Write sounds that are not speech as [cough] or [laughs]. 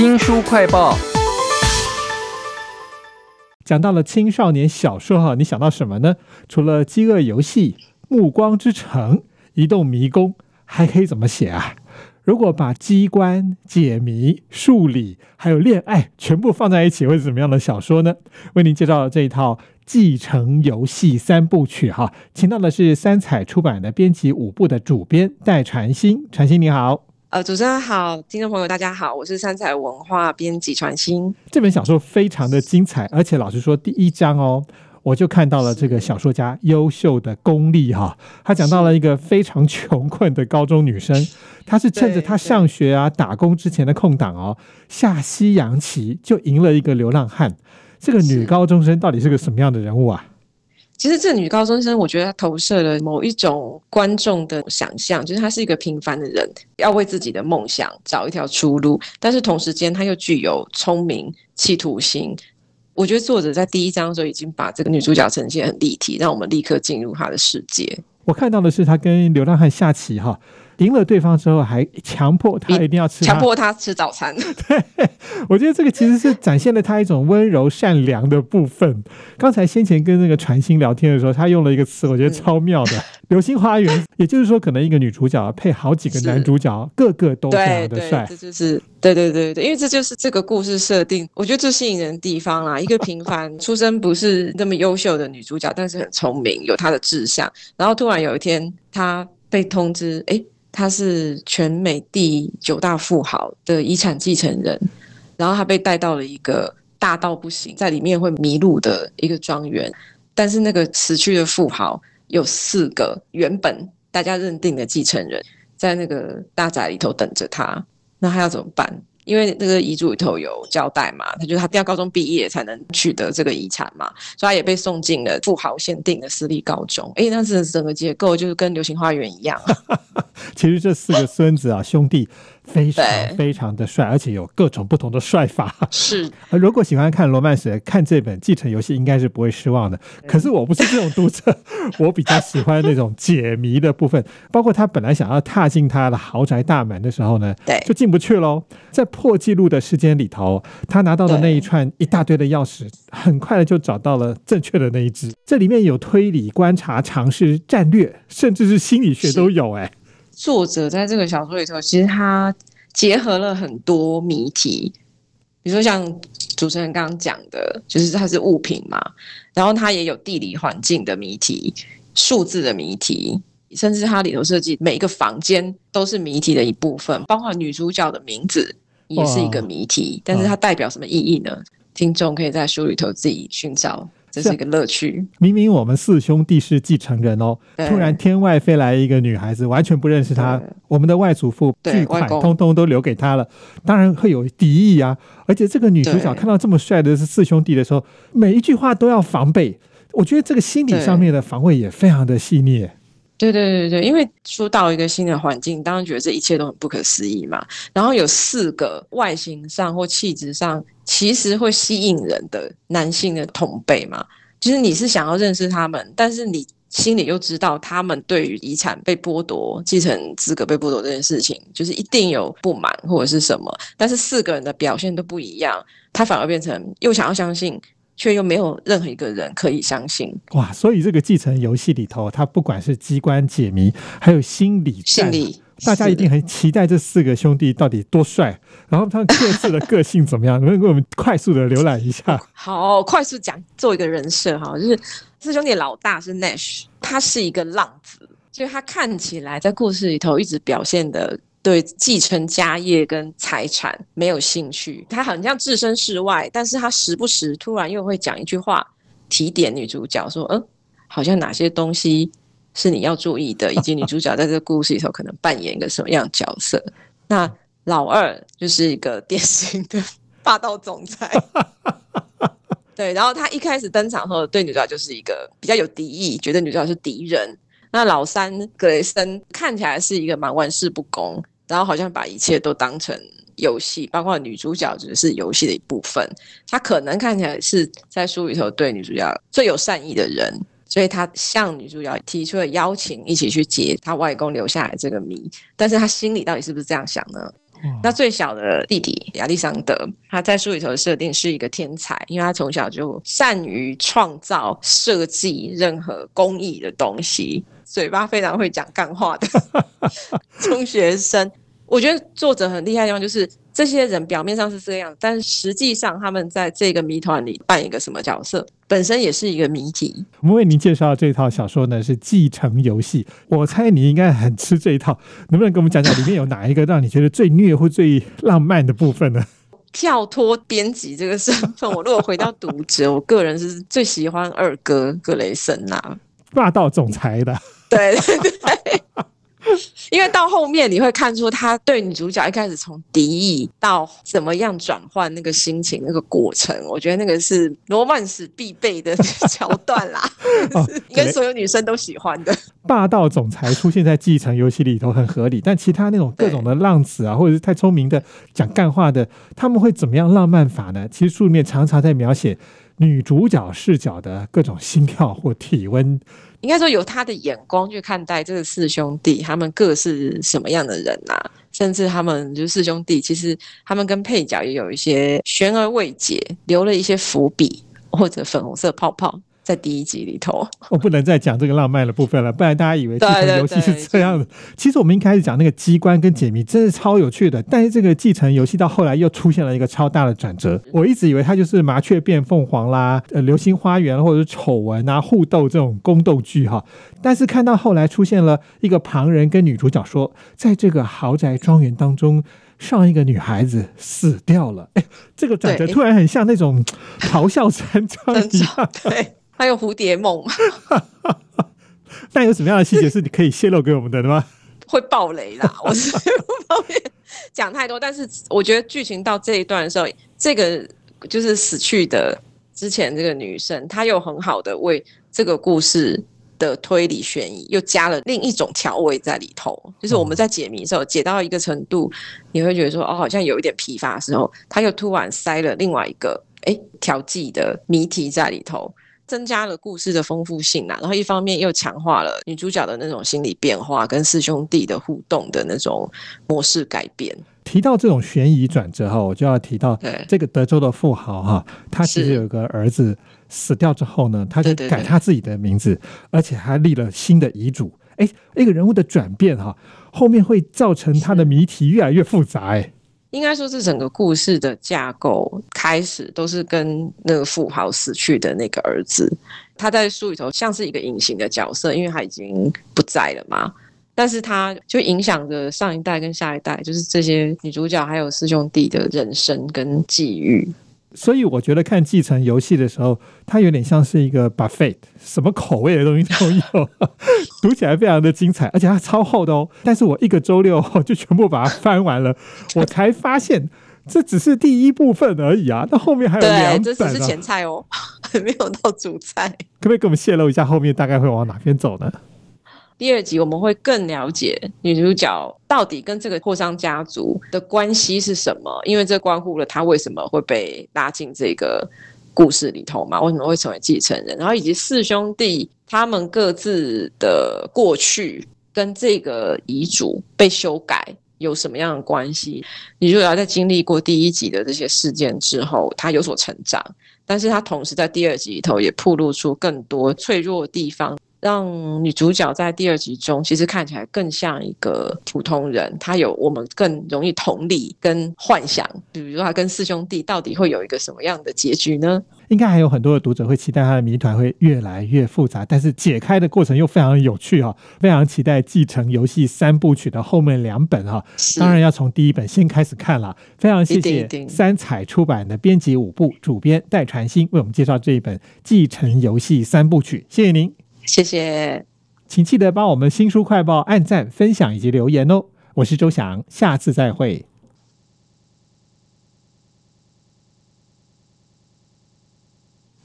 新书快报，讲到了青少年小说哈，你想到什么呢？除了《饥饿游戏》《暮光之城》《移动迷宫》，还可以怎么写啊？如果把机关、解谜、数理还有恋爱全部放在一起，会是怎么样的小说呢？为您介绍这一套《继承游戏三部曲》哈，请到的是三彩出版的编辑五部的主编戴传新，传新你好。呃，主持人好，听众朋友大家好，我是三彩文化编辑传新。这本小说非常的精彩，而且老实说，第一章哦，我就看到了这个小说家优秀的功力哈。他讲到了一个非常穷困的高中女生，她是趁着她上学啊、打工之前的空档哦，下西洋棋就赢了一个流浪汉。这个女高中生到底是个什么样的人物啊？其实这女高中生，我觉得她投射了某一种观众的想象，就是她是一个平凡的人，要为自己的梦想找一条出路，但是同时间她又具有聪明、企图心。我觉得作者在第一章的时候已经把这个女主角呈现很立体，让我们立刻进入她的世界。我看到的是她跟流浪汉下棋哈。赢了对方之后，还强迫他一定要吃，强迫他吃早餐。[laughs] 对，我觉得这个其实是展现了他一种温柔善良的部分。刚才先前跟那个传心聊天的时候，他用了一个词，我觉得超妙的，“ [laughs] 流星花园”。也就是说，可能一个女主角配好几个男主角，个个都非常的帅。这就是对对对对，因为这就是这个故事设定，我觉得最吸引人的地方啦。一个平凡出身不是那么优秀的女主角，但是很聪明，有她的志向。然后突然有一天，她被通知，哎。他是全美第九大富豪的遗产继承人，然后他被带到了一个大到不行，在里面会迷路的一个庄园，但是那个死去的富豪有四个原本大家认定的继承人，在那个大宅里头等着他，那他要怎么办？因为那个遗嘱里头有交代嘛，他就是他要高中毕业才能取得这个遗产嘛，所以他也被送进了富豪限定的私立高中。哎，那是整个结构就是跟《流星花园》一样。[laughs] 其实这四个孙子啊，兄弟。非常非常的帅，而且有各种不同的帅法。[laughs] 是，如果喜欢看罗曼史，看这本《继承游戏》应该是不会失望的。可是我不是这种读者，我比较喜欢那种解谜的部分。包括他本来想要踏进他的豪宅大门的时候呢，对，就进不去喽。在破纪录的时间里头，他拿到的那一串一大堆的钥匙，很快的就找到了正确的那一只。这里面有推理、观察、尝试、战略，甚至是心理学都有。哎。作者在这个小说里头，其实他结合了很多谜题，比如说像主持人刚刚讲的，就是它是物品嘛，然后它也有地理环境的谜题、数字的谜题，甚至它里头设计每一个房间都是谜题的一部分，包括女主角的名字也是一个谜题，但是它代表什么意义呢？听众可以在书里头自己寻找。这是一个乐趣。明明我们四兄弟是继承人哦，突然天外飞来一个女孩子，完全不认识她，我们的外祖父巨款通通都留给她了，当然会有敌意啊。而且这个女主角看到这么帅的是四兄弟的时候，每一句话都要防备。我觉得这个心理上面的防卫也非常的细腻。对对对对，因为说到一个新的环境，当然觉得这一切都很不可思议嘛。然后有四个外形上或气质上其实会吸引人的男性的同辈嘛，就是你是想要认识他们，但是你心里又知道他们对于遗产被剥夺、继承资格被剥夺这件事情，就是一定有不满或者是什么。但是四个人的表现都不一样，他反而变成又想要相信。却又没有任何一个人可以相信哇！所以这个继承游戏里头，它不管是机关解谜，还有心理心理，大家一定很期待这四个兄弟到底多帅，然后他们各自的个性怎么样？[laughs] 能给我们快速的浏览一下？好，快速讲做一个人设哈，就是四兄弟老大是 Nash，他是一个浪子，所以他看起来在故事里头一直表现的。对继承家业跟财产没有兴趣，他很像置身事外，但是他时不时突然又会讲一句话，提点女主角说：“嗯，好像哪些东西是你要注意的，以及女主角在这个故事里头可能扮演一个什么样角色。”那老二就是一个典型的霸道总裁，对，然后他一开始登场后，对女主角就是一个比较有敌意，觉得女主角是敌人。那老三格雷森看起来是一个蛮玩世不恭，然后好像把一切都当成游戏，包括女主角只是游戏的一部分。他可能看起来是在书里头对女主角最有善意的人，所以他向女主角提出了邀请，一起去解他外公留下来这个谜。但是他心里到底是不是这样想呢？那最小的弟弟亚历山德，他在书里头的设定是一个天才，因为他从小就善于创造、设计任何工艺的东西，嘴巴非常会讲干话的 [laughs] 中学生。我觉得作者很厉害的地方就是。这些人表面上是这样，但是实际上他们在这个谜团里扮一个什么角色，本身也是一个谜题。我们为您介绍这套小说呢，是《继承游戏》。我猜你应该很吃这一套，能不能给我们讲讲里面有哪一个让你觉得最虐或最浪漫的部分呢？跳脱编辑这个身份，我如果回到读者，我个人是最喜欢二哥格雷森呐，霸道总裁的。对对对。[laughs] 因为到后面你会看出他对女主角一开始从敌意到怎么样转换那个心情那个过程，我觉得那个是罗曼史必备的 [laughs] 桥段啦，[laughs] 应该所有女生都喜欢的。霸道总裁出现在继承游戏里头很合理，但其他那种各种的浪子啊，或者是太聪明的讲干话的，他们会怎么样浪漫法呢？其实书里面常常在描写女主角视角的各种心跳或体温。应该说，由他的眼光去看待这个四兄弟，他们各是什么样的人呐？甚至他们就是四兄弟，其实他们跟配角也有一些悬而未解，留了一些伏笔或者粉红色泡泡。在第一集里头，我不能再讲这个浪漫的部分了，不然大家以为继承游戏是这样的。其实我们一开始讲那个机关跟解谜，真是超有趣的。但是这个继承游戏到后来又出现了一个超大的转折。我一直以为它就是麻雀变凤凰啦，呃，流星花园或者是丑闻啊，互斗这种宫斗剧哈。但是看到后来出现了一个旁人跟女主角说，在这个豪宅庄园当中，上一个女孩子死掉了。哎，这个转折突然很像那种 [laughs] 咆哮山庄 [laughs] 一样。对。还有蝴蝶梦，[laughs] 那有什么样的细节是你可以泄露给我们的吗？[laughs] 会爆雷啦！[laughs] 我是不方便讲太多，但是我觉得剧情到这一段的时候，这个就是死去的之前这个女生，她又很好的为这个故事的推理悬疑又加了另一种调味在里头。就是我们在解谜的时候，解到一个程度，你会觉得说哦，好像有一点疲乏的时候，他又突然塞了另外一个哎调剂的谜题在里头。增加了故事的丰富性啦，然后一方面又强化了女主角的那种心理变化跟四兄弟的互动的那种模式改变。提到这种悬疑转折哈，我就要提到这个德州的富豪哈，他其实有个儿子死掉之后呢，他就改他自己的名字，而且还立了新的遗嘱。哎，一个人物的转变哈，后面会造成他的谜题越来越复杂哎。应该说，是整个故事的架构开始都是跟那个富豪死去的那个儿子，他在书里头像是一个隐形的角色，因为他已经不在了嘛。但是他就影响着上一代跟下一代，就是这些女主角还有师兄弟的人生跟际遇。所以我觉得看《继承游戏》的时候，它有点像是一个 buffet，什么口味的东西都有，[laughs] 读起来非常的精彩，而且它超厚的哦。但是我一个周六就全部把它翻完了，我才发现这只是第一部分而已啊，那后面还有两本，这只是前菜哦，[laughs] 还没有到主菜。可不可以给我们泄露一下后面大概会往哪边走呢？第二集我们会更了解女主角到底跟这个霍桑家族的关系是什么，因为这关乎了她为什么会被拉进这个故事里头嘛？为什么会成为继承人？然后以及四兄弟他们各自的过去跟这个遗嘱被修改有什么样的关系？女主角在经历过第一集的这些事件之后，她有所成长，但是她同时在第二集里头也暴露出更多脆弱的地方。让女主角在第二集中，其实看起来更像一个普通人，她有我们更容易同理跟幻想。比如说，她跟四兄弟到底会有一个什么样的结局呢？应该还有很多的读者会期待他的谜团会越来越复杂，但是解开的过程又非常有趣哈，非常期待《继承游戏》三部曲的后面两本哈。当然要从第一本先开始看了。非常谢谢三彩出版的编辑五部主编戴传新为我们介绍这一本《继承游戏》三部曲，谢谢您。谢谢，请记得帮我们新书快报按赞、分享以及留言哦。我是周翔，下次再会。